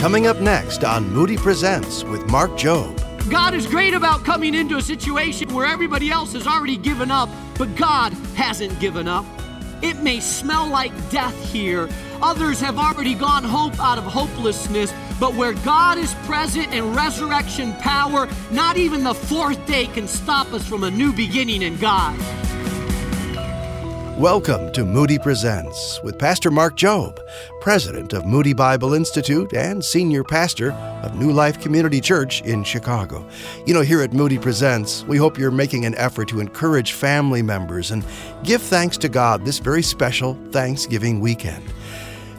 Coming up next on Moody Presents with Mark Jobe. God is great about coming into a situation where everybody else has already given up, but God hasn't given up. It may smell like death here. Others have already gone hope out of hopelessness, but where God is present in resurrection power, not even the fourth day can stop us from a new beginning in God. Welcome to Moody Presents with Pastor Mark Jobe, president of Moody Bible Institute and senior pastor of New Life Community Church in Chicago. You know, here at Moody Presents, we hope you're making an effort to encourage family members and give thanks to God this very special Thanksgiving weekend.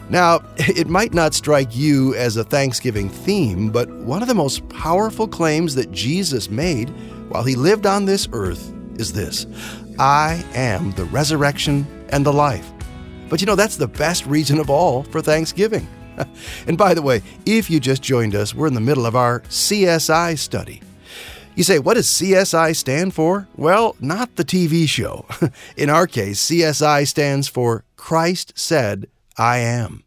Now, it might not strike you as a Thanksgiving theme, but one of the most powerful claims that Jesus made while he lived on this earth is this I am the resurrection and the life. But you know, that's the best reason of all for Thanksgiving. and by the way, if you just joined us, we're in the middle of our CSI study. You say, what does CSI stand for? Well, not the TV show. in our case, CSI stands for Christ Said, I Am.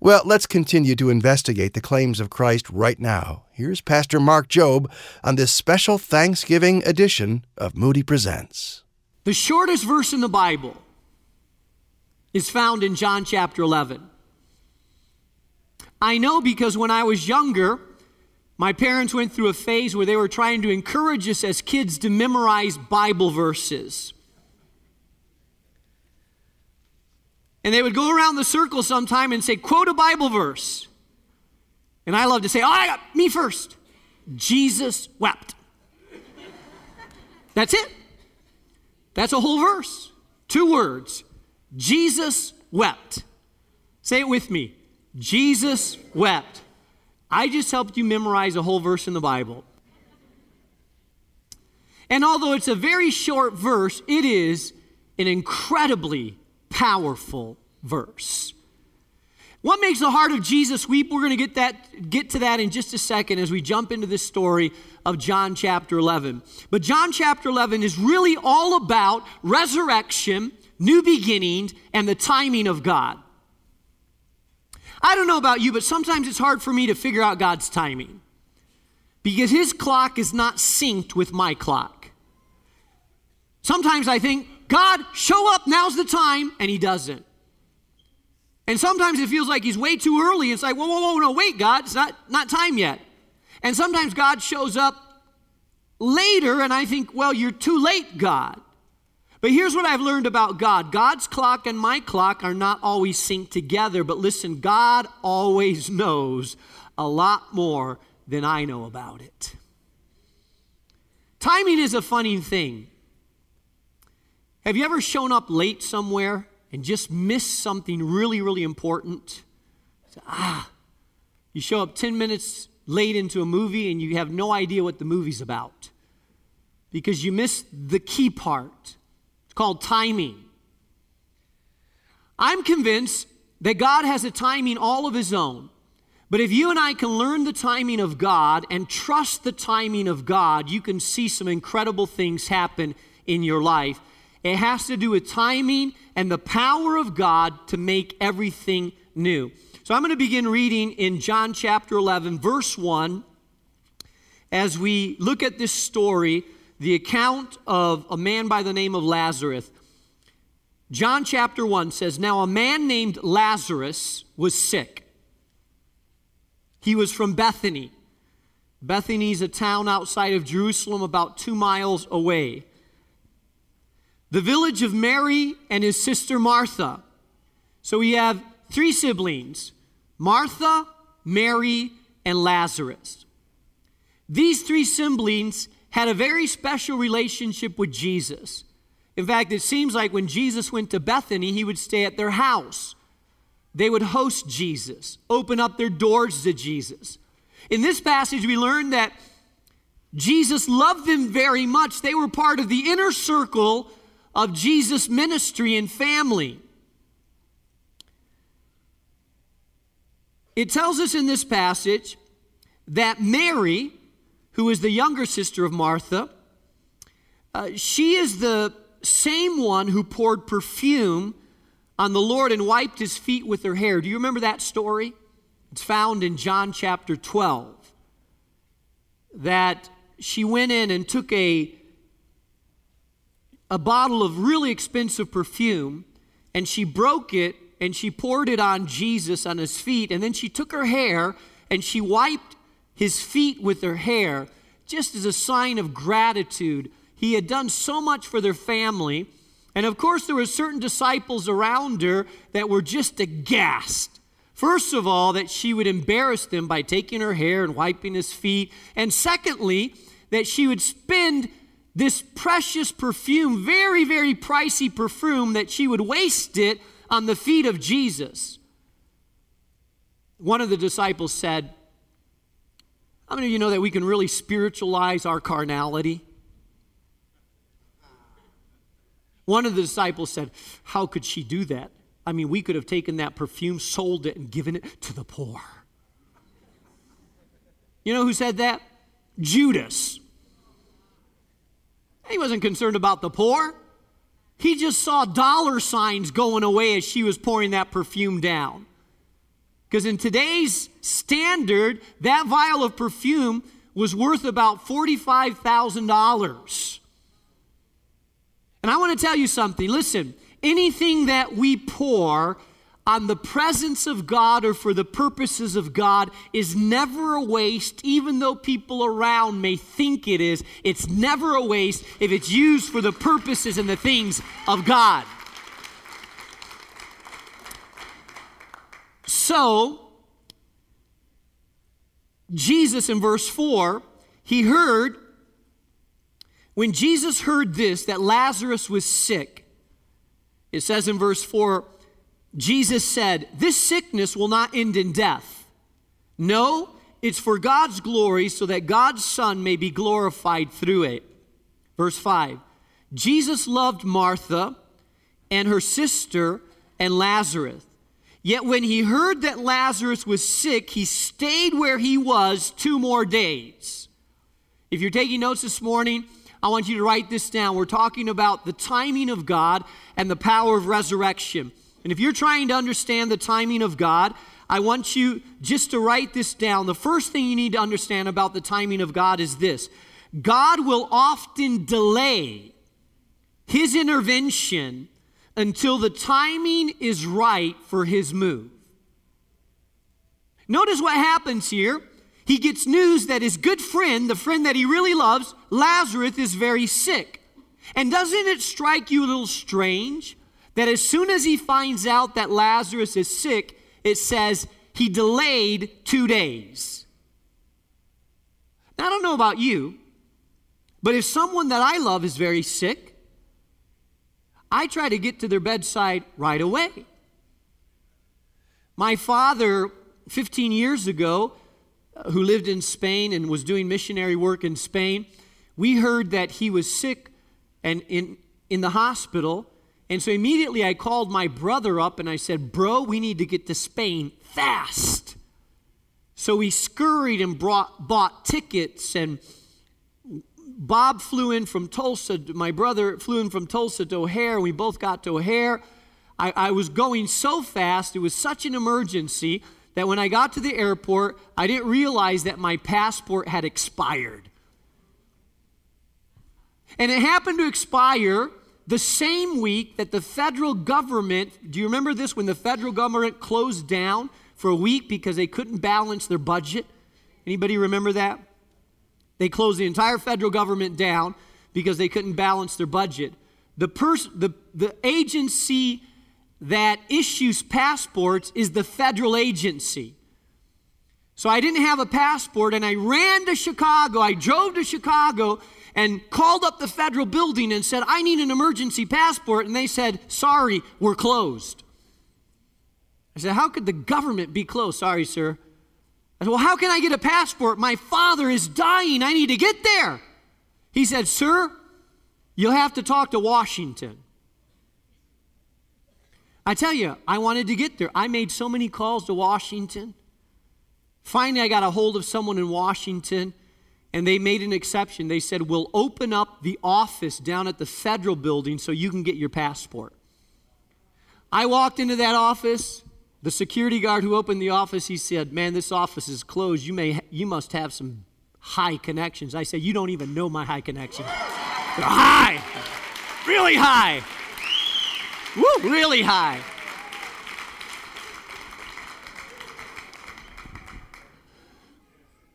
Well, let's continue to investigate the claims of Christ right now. Here's Pastor Mark Jobe on this special Thanksgiving edition of Moody Presents. The shortest verse in the Bible is found in John chapter 11. I know because when I was younger, my parents went through a phase where they were trying to encourage us as kids to memorize Bible verses. And they would go around the circle sometime and say, quote a Bible verse. And I love to say, oh, I got me first. Jesus wept. That's it. That's a whole verse. Two words. Jesus wept. Say it with me. Jesus wept. I just helped you memorize a whole verse in the Bible. And although it's a very short verse, it is an incredibly powerful verse. What makes the heart of Jesus weep? We're going to get that get to that in just a second as we jump into this story of John chapter 11. But John chapter 11 is really all about resurrection, new beginnings, and the timing of God. I don't know about you, but sometimes it's hard for me to figure out God's timing because his clock is not synced with my clock. Sometimes I think, God, show up, now's the time, and he doesn't. And sometimes it feels like he's way too early. It's like, whoa, whoa, whoa, no, wait, God, it's not, not time yet. And sometimes God shows up later, and I think, well, you're too late, God. But here's what I've learned about God God's clock and my clock are not always synced together, but listen, God always knows a lot more than I know about it. Timing is a funny thing. Have you ever shown up late somewhere and just miss something really, really important? Ah, you show up 10 minutes late into a movie and you have no idea what the movie's about because you missed the key part. It's called timing. I'm convinced that God has a timing all of His own. But if you and I can learn the timing of God and trust the timing of God, you can see some incredible things happen in your life. It has to do with timing and the power of God to make everything new. So I'm going to begin reading in John chapter 11, verse 1, as we look at this story, the account of a man by the name of Lazarus. John chapter 1 says, Now a man named Lazarus was sick. He was from Bethany. Bethany is a town outside of Jerusalem, about two miles away the village of Mary and his sister Martha. So we have three siblings Martha, Mary, and Lazarus. These three siblings had a very special relationship with Jesus. In fact, it seems like when Jesus went to Bethany, he would stay at their house. They would host Jesus, open up their doors to Jesus. In this passage, we learn that Jesus loved them very much. They were part of the inner circle of Jesus' ministry and family. It tells us in this passage that Mary, who is the younger sister of Martha, uh, she is the same one who poured perfume on the Lord and wiped his feet with her hair. Do you remember that story? It's found in John chapter 12 that she went in and took a, a bottle of really expensive perfume and she broke it and she poured it on Jesus on his feet. And then she took her hair and she wiped his feet with her hair just as a sign of gratitude. He had done so much for their family. And of course, there were certain disciples around her that were just aghast. First of all, that she would embarrass them by taking her hair and wiping his feet. And secondly, that she would spend this precious perfume, very, very pricey perfume, that she would waste it on the feet of Jesus. One of the disciples said, How many of you know that we can really spiritualize our carnality? One of the disciples said, How could she do that? I mean, we could have taken that perfume, sold it, and given it to the poor. You know who said that? Judas. He wasn't concerned about the poor. He just saw dollar signs going away as she was pouring that perfume down. Because in today's standard, that vial of perfume was worth about $45,000. And I want to tell you something. Listen, anything that we pour on the presence of God or for the purposes of God is never a waste, even though people around may think it is. It's never a waste if it's used for the purposes and the things of God. So, Jesus in verse 4, he heard, when Jesus heard this, that Lazarus was sick, it says in verse 4 Jesus said, This sickness will not end in death. No, it's for God's glory so that God's Son may be glorified through it. Verse 5 Jesus loved Martha and her sister and Lazarus. Yet when he heard that Lazarus was sick, he stayed where he was two more days. If you're taking notes this morning, I want you to write this down. We're talking about the timing of God and the power of resurrection. And if you're trying to understand the timing of God, I want you just to write this down. The first thing you need to understand about the timing of God is this God will often delay his intervention until the timing is right for his move. Notice what happens here he gets news that his good friend, the friend that he really loves, Lazarus, is very sick. And doesn't it strike you a little strange that as soon as he finds out that Lazarus is sick, it says he delayed two days? Now, I don't know about you, but if someone that I love is very sick, I try to get to their bedside right away. My father, 15 years ago, uh, who lived in Spain and was doing missionary work in Spain, we heard that he was sick and in, in the hospital. And so immediately I called my brother up and I said, Bro, we need to get to Spain fast. So we scurried and brought, bought tickets, and Bob flew in from Tulsa. My brother flew in from Tulsa to O'Hare. We both got to O'Hare. I, I was going so fast, it was such an emergency that when I got to the airport, I didn't realize that my passport had expired. And it happened to expire the same week that the federal government, do you remember this when the federal government closed down for a week because they couldn't balance their budget? Anybody remember that? They closed the entire federal government down because they couldn't balance their budget. The, pers- the, the agency that issues passports is the federal agency. So I didn't have a passport and I ran to Chicago. I drove to Chicago and called up the federal building and said, I need an emergency passport. And they said, Sorry, we're closed. I said, How could the government be closed? Sorry, sir. I said, Well, how can I get a passport? My father is dying. I need to get there. He said, Sir, you'll have to talk to Washington. I tell you, I wanted to get there. I made so many calls to Washington. Finally, I got a hold of someone in Washington, and they made an exception. They said, We'll open up the office down at the federal building so you can get your passport. I walked into that office. The security guard who opened the office, he said, Man, this office is closed. You, may, you must have some high connections. I said, You don't even know my high connections. High, really high. Woo, really high.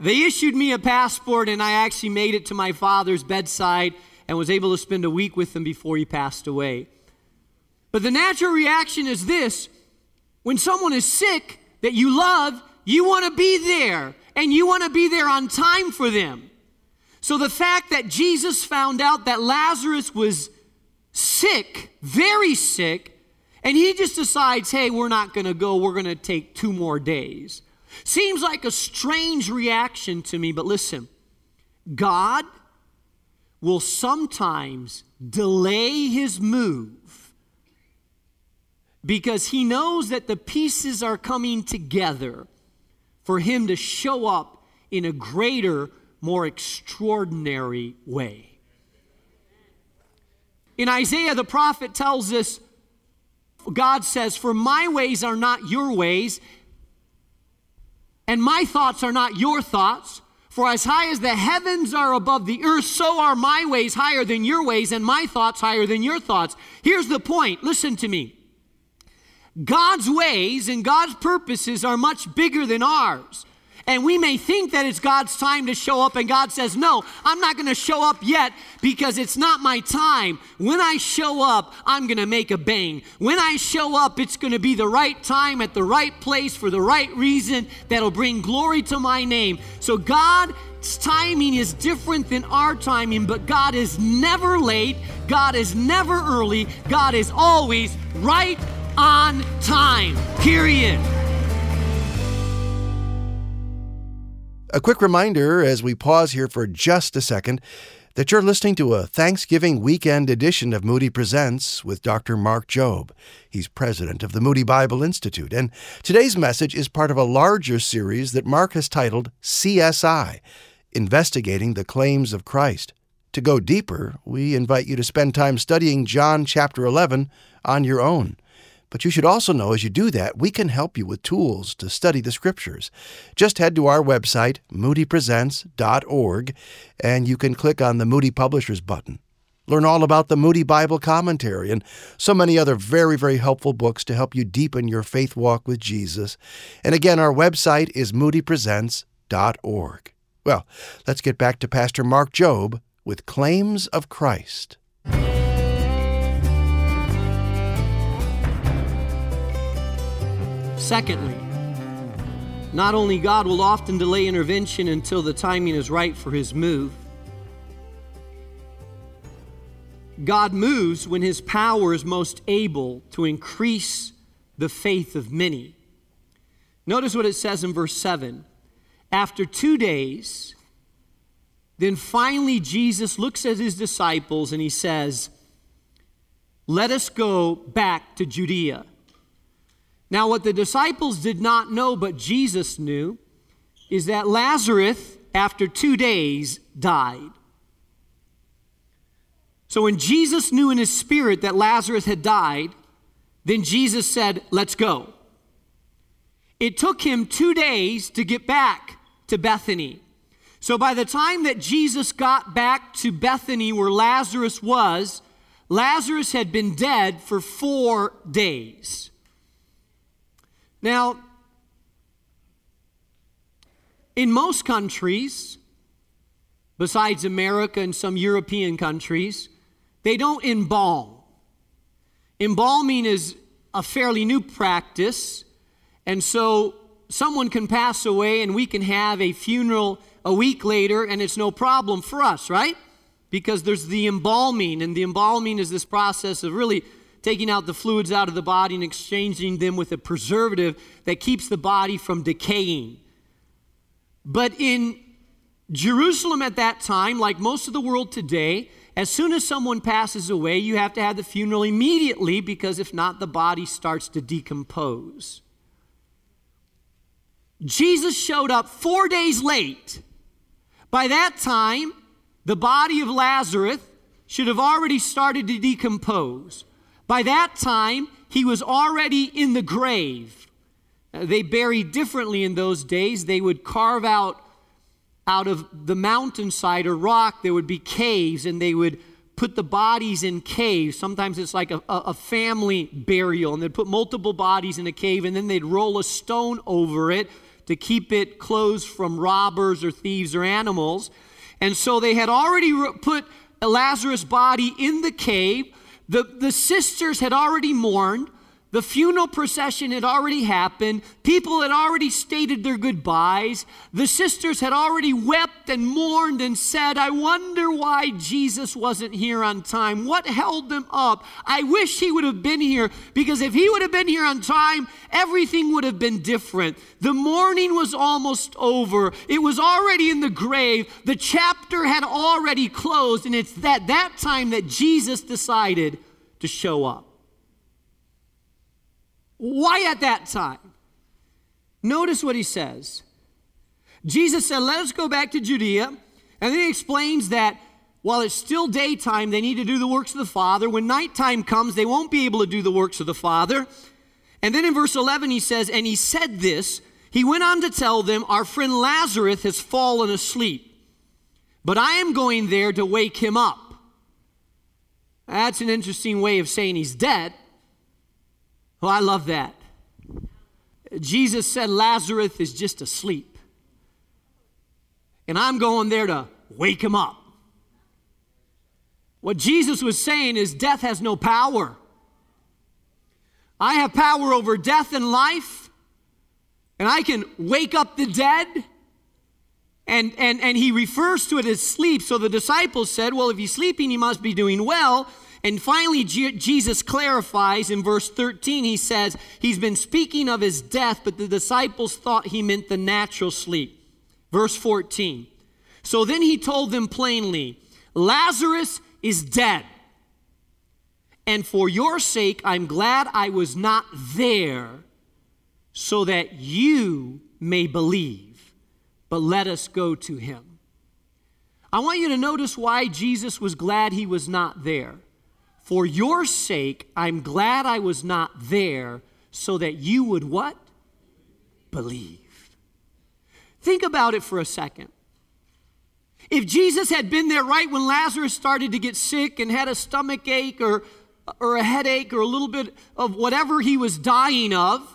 They issued me a passport, and I actually made it to my father's bedside and was able to spend a week with him before he passed away. But the natural reaction is this when someone is sick that you love, you want to be there, and you want to be there on time for them. So the fact that Jesus found out that Lazarus was sick, very sick, and he just decides, hey, we're not going to go, we're going to take two more days. Seems like a strange reaction to me, but listen God will sometimes delay his move because he knows that the pieces are coming together for him to show up in a greater, more extraordinary way. In Isaiah, the prophet tells us God says, For my ways are not your ways, and my thoughts are not your thoughts. For as high as the heavens are above the earth, so are my ways higher than your ways, and my thoughts higher than your thoughts. Here's the point listen to me. God's ways and God's purposes are much bigger than ours. And we may think that it's God's time to show up, and God says, No, I'm not going to show up yet because it's not my time. When I show up, I'm going to make a bang. When I show up, it's going to be the right time at the right place for the right reason that'll bring glory to my name. So God's timing is different than our timing, but God is never late, God is never early, God is always right on time. Period. A quick reminder as we pause here for just a second that you're listening to a Thanksgiving weekend edition of Moody Presents with Dr. Mark Jobe. He's president of the Moody Bible Institute, and today's message is part of a larger series that Mark has titled CSI Investigating the Claims of Christ. To go deeper, we invite you to spend time studying John chapter 11 on your own. But you should also know as you do that, we can help you with tools to study the scriptures. Just head to our website, moodypresents.org, and you can click on the Moody Publishers button. Learn all about the Moody Bible Commentary and so many other very, very helpful books to help you deepen your faith walk with Jesus. And again, our website is moodypresents.org. Well, let's get back to Pastor Mark Jobe with Claims of Christ. Secondly, not only God will often delay intervention until the timing is right for his move, God moves when his power is most able to increase the faith of many. Notice what it says in verse 7. After two days, then finally Jesus looks at his disciples and he says, Let us go back to Judea. Now, what the disciples did not know, but Jesus knew, is that Lazarus, after two days, died. So when Jesus knew in his spirit that Lazarus had died, then Jesus said, Let's go. It took him two days to get back to Bethany. So by the time that Jesus got back to Bethany, where Lazarus was, Lazarus had been dead for four days. Now, in most countries, besides America and some European countries, they don't embalm. Embalming is a fairly new practice, and so someone can pass away and we can have a funeral a week later and it's no problem for us, right? Because there's the embalming, and the embalming is this process of really taking out the fluids out of the body and exchanging them with a preservative that keeps the body from decaying. But in Jerusalem at that time, like most of the world today, as soon as someone passes away, you have to have the funeral immediately because if not, the body starts to decompose. Jesus showed up four days late. By that time, the body of Lazarus should have already started to decompose. By that time, he was already in the grave. Uh, they buried differently in those days. They would carve out out of the mountainside or rock, there would be caves, and they would put the bodies in caves. Sometimes it's like a, a, family burial, and they'd put multiple bodies in a cave, and then they'd roll a stone over it to keep it closed from robbers or thieves or animals. And so they had already put Lazarus' body in the cave. The, the sisters had already mourned. The funeral procession had already happened. People had already stated their goodbyes. The sisters had already wept and mourned and said, I wonder why Jesus wasn't here on time. What held them up? I wish he would have been here because if he would have been here on time, everything would have been different. The mourning was almost over. It was already in the grave. The chapter had already closed. And it's at that time that Jesus decided to show up. Why at that time? Notice what he says. Jesus said, Let us go back to Judea. And then he explains that while it's still daytime, they need to do the works of the Father. When nighttime comes, they won't be able to do the works of the Father. And then in verse 11, he says, And he said this. He went on to tell them, Our friend Lazarus has fallen asleep, but I am going there to wake him up. That's an interesting way of saying he's dead. Oh, I love that. Jesus said Lazarus is just asleep. And I'm going there to wake him up. What Jesus was saying is death has no power. I have power over death and life, and I can wake up the dead. And, and, and he refers to it as sleep. So the disciples said, Well, if he's sleeping, he must be doing well. And finally, Jesus clarifies in verse 13. He says, He's been speaking of his death, but the disciples thought he meant the natural sleep. Verse 14. So then he told them plainly, Lazarus is dead. And for your sake, I'm glad I was not there so that you may believe. But let us go to him. I want you to notice why Jesus was glad he was not there. For your sake, I'm glad I was not there so that you would what? Believe. Think about it for a second. If Jesus had been there right when Lazarus started to get sick and had a stomach ache or, or a headache or a little bit of whatever he was dying of,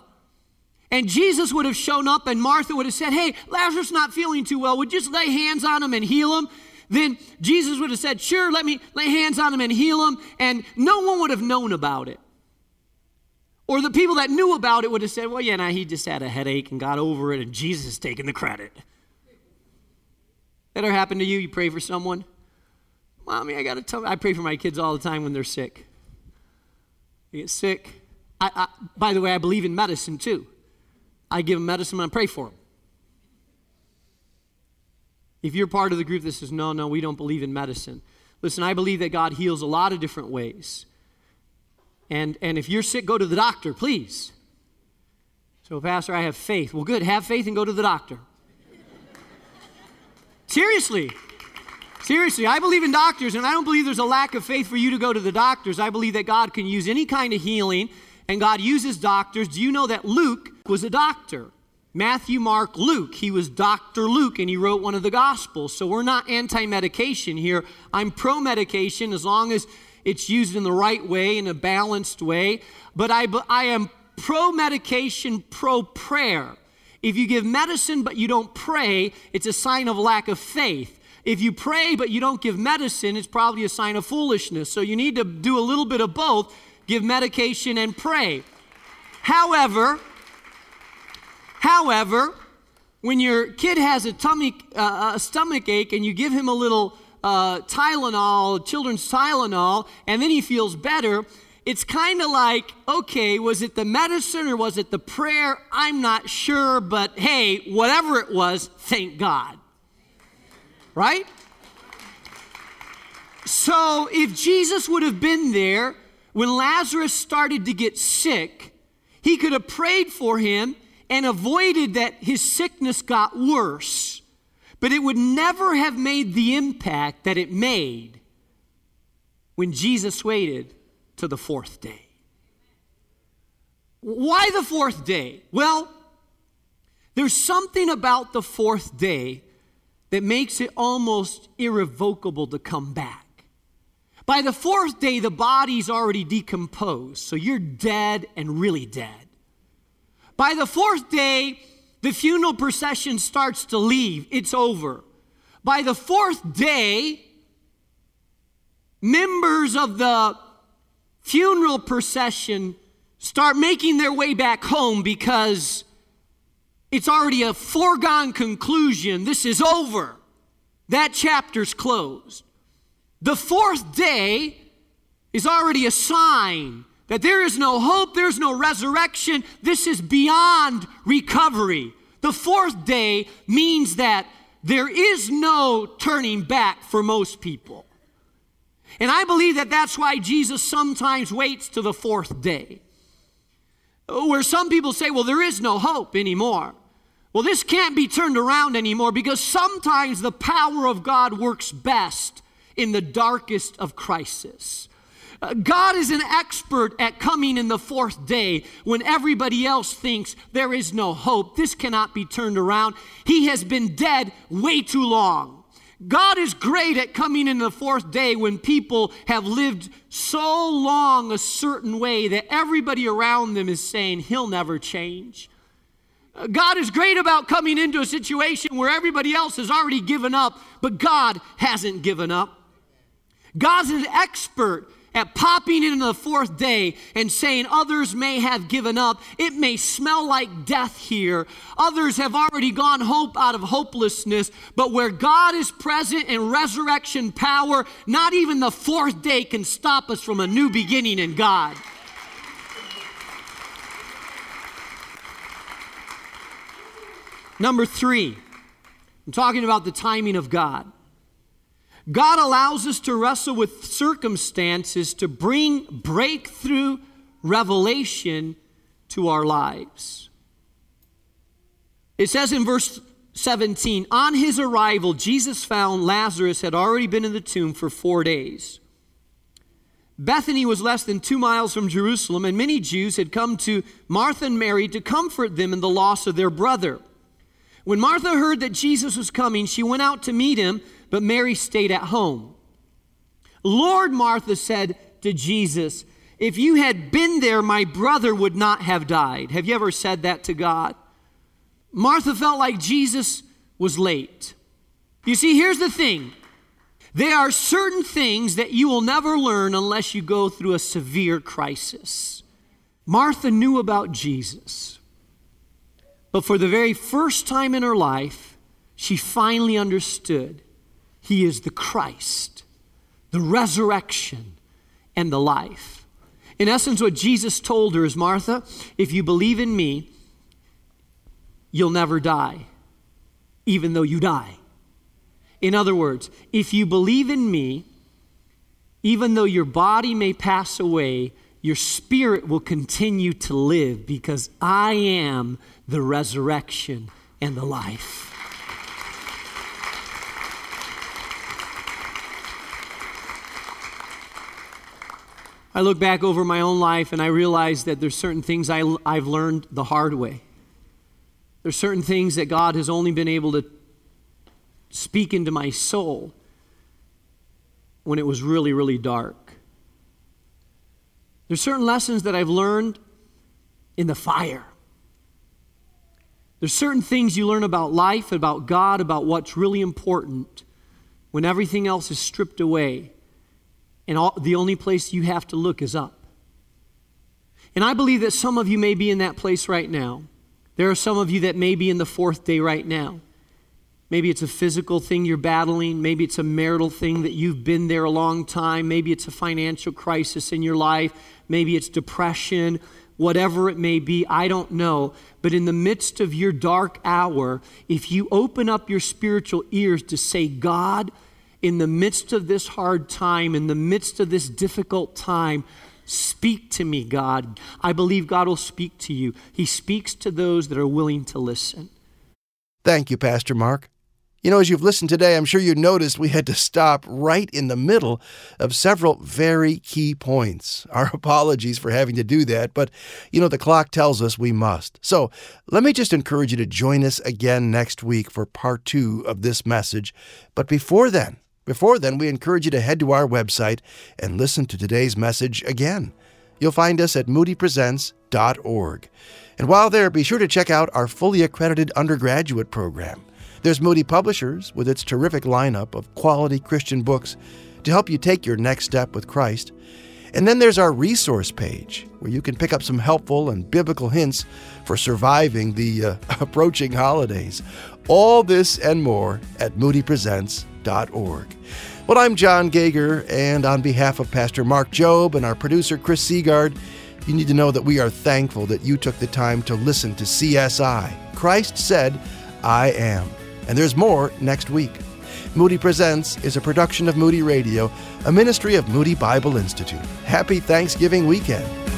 and Jesus would have shown up and Martha would have said, Hey, Lazarus not feeling too well. Would you just lay hands on him and heal him? Then Jesus would have said, Sure, let me lay hands on him and heal him, and no one would have known about it. Or the people that knew about it would have said, Well, yeah, now he just had a headache and got over it, and Jesus is taking the credit. That ever happened to you? You pray for someone? Mommy, I got to tell I pray for my kids all the time when they're sick. They get sick. I, I, by the way, I believe in medicine too. I give them medicine and I pray for them. If you're part of the group that says, no, no, we don't believe in medicine, listen, I believe that God heals a lot of different ways. And, and if you're sick, go to the doctor, please. So, Pastor, I have faith. Well, good, have faith and go to the doctor. Seriously. Seriously, I believe in doctors, and I don't believe there's a lack of faith for you to go to the doctors. I believe that God can use any kind of healing, and God uses doctors. Do you know that Luke was a doctor? Matthew, Mark, Luke. He was Dr. Luke and he wrote one of the Gospels. So we're not anti medication here. I'm pro medication as long as it's used in the right way, in a balanced way. But I, I am pro medication, pro prayer. If you give medicine but you don't pray, it's a sign of lack of faith. If you pray but you don't give medicine, it's probably a sign of foolishness. So you need to do a little bit of both give medication and pray. However, However, when your kid has a, tummy, uh, a stomach ache and you give him a little uh, Tylenol, children's Tylenol, and then he feels better, it's kind of like, okay, was it the medicine or was it the prayer? I'm not sure, but hey, whatever it was, thank God. Right? So if Jesus would have been there when Lazarus started to get sick, he could have prayed for him and avoided that his sickness got worse. But it would never have made the impact that it made when Jesus waited to the fourth day. Why the fourth day? Well, There's something about the fourth day that makes it almost irrevocable to come back. By the fourth day, the body's already decomposed, so you're dead and really dead. By the fourth day, the funeral procession starts to leave, it's over. By the fourth day, members of the funeral procession start making their way back home because it's already a foregone conclusion. This is over. That chapter's closed. The fourth day is already a sign that there is no hope, there's no resurrection. This is beyond recovery. The fourth day means that there is no turning back for most people. And I believe that that's why Jesus sometimes waits to the fourth day. Where some people say, well, there is no hope anymore. Well, this can't be turned around anymore because sometimes the power of God works best in the darkest of crisis. God is an expert at coming in the fourth day when everybody else thinks there is no hope. This cannot be turned around. He has been dead way too long. God is great at coming in the fourth day when people have lived so long a certain way that everybody around them is saying, He'll never change. God is great about coming into a situation where everybody else has already given up, but God hasn't given up. God's an expert at popping in the fourth day and saying others may have given up. It may smell like death here. Others have already gone hope out of hopelessness. But where God is present in resurrection power, not even the fourth day can stop us from a new beginning in God. Number three, I'm talking about the timing of God. God allows us to wrestle with circumstances to bring breakthrough revelation to our lives. It says in verse 17 On his arrival, Jesus found Lazarus had already been in the tomb for four days. Bethany was less than two miles from Jerusalem, and many Jews had come to Martha and Mary to comfort them in the loss of their brother. When Martha heard that Jesus was coming, she went out to meet him but Mary stayed at home. Lord, Martha said to Jesus, If you had been there, my brother would not have died. Have you ever said that to God? Martha felt like Jesus was late. You see, here's the thing there are certain things that you will never learn unless you go through a severe crisis. Martha knew about Jesus, but for the very first time in her life, she finally understood he is the Christ, the resurrection, and the life. In essence, what Jesus told her is Martha, if you believe in me, you'll never die, even though you die. In other words, if you believe in me, even though your body may pass away, your spirit will continue to live because I am the resurrection and the life. I look back over my own life and I realize that there's certain things I, I've learned the hard way. There's certain things that God has only been able to speak into my soul when it was really, really dark. There's certain lessons that I've learned in the fire. There's certain things you learn about life, about God, about what's really important when everything else is stripped away and all, the only place you have to look is up. And I believe that some of you may be in that place right now. There are some of you that may be in the fourth day right now. Maybe it's a physical thing you're battling. Maybe it's a marital thing that you've been there a long time. Maybe it's a financial crisis in your life. Maybe it's depression. Whatever it may be, I don't know. But in the midst of your dark hour, if you open up your spiritual ears to say, God, in the midst of this hard time, in the midst of this difficult time, speak to me, God. I believe God will speak to you. He speaks to those that are willing to listen. Thank you, Pastor Mark. You know, as you've listened today, I'm sure you noticed we had to stop right in the middle of several very key points. Our apologies for having to do that, but you know, the clock tells us we must. So let me just encourage you to join us again next week for part two of this message. But before then, before then, we encourage you to head to our website and listen to today's message again. You'll find us at moodypresents.org. And while there, be sure to check out our fully accredited undergraduate program. There's Moody Publishers with its terrific lineup of quality Christian books to help you take your next step with Christ. And then there's our resource page where you can pick up some helpful and biblical hints for surviving the uh, approaching holidays. All this and more at moodypresents.org. Well, I'm John Gager, and on behalf of Pastor Mark Jobe and our producer Chris Seagard, you need to know that we are thankful that you took the time to listen to CSI. Christ said, I am. And there's more next week. Moody Presents is a production of Moody Radio, a ministry of Moody Bible Institute. Happy Thanksgiving weekend.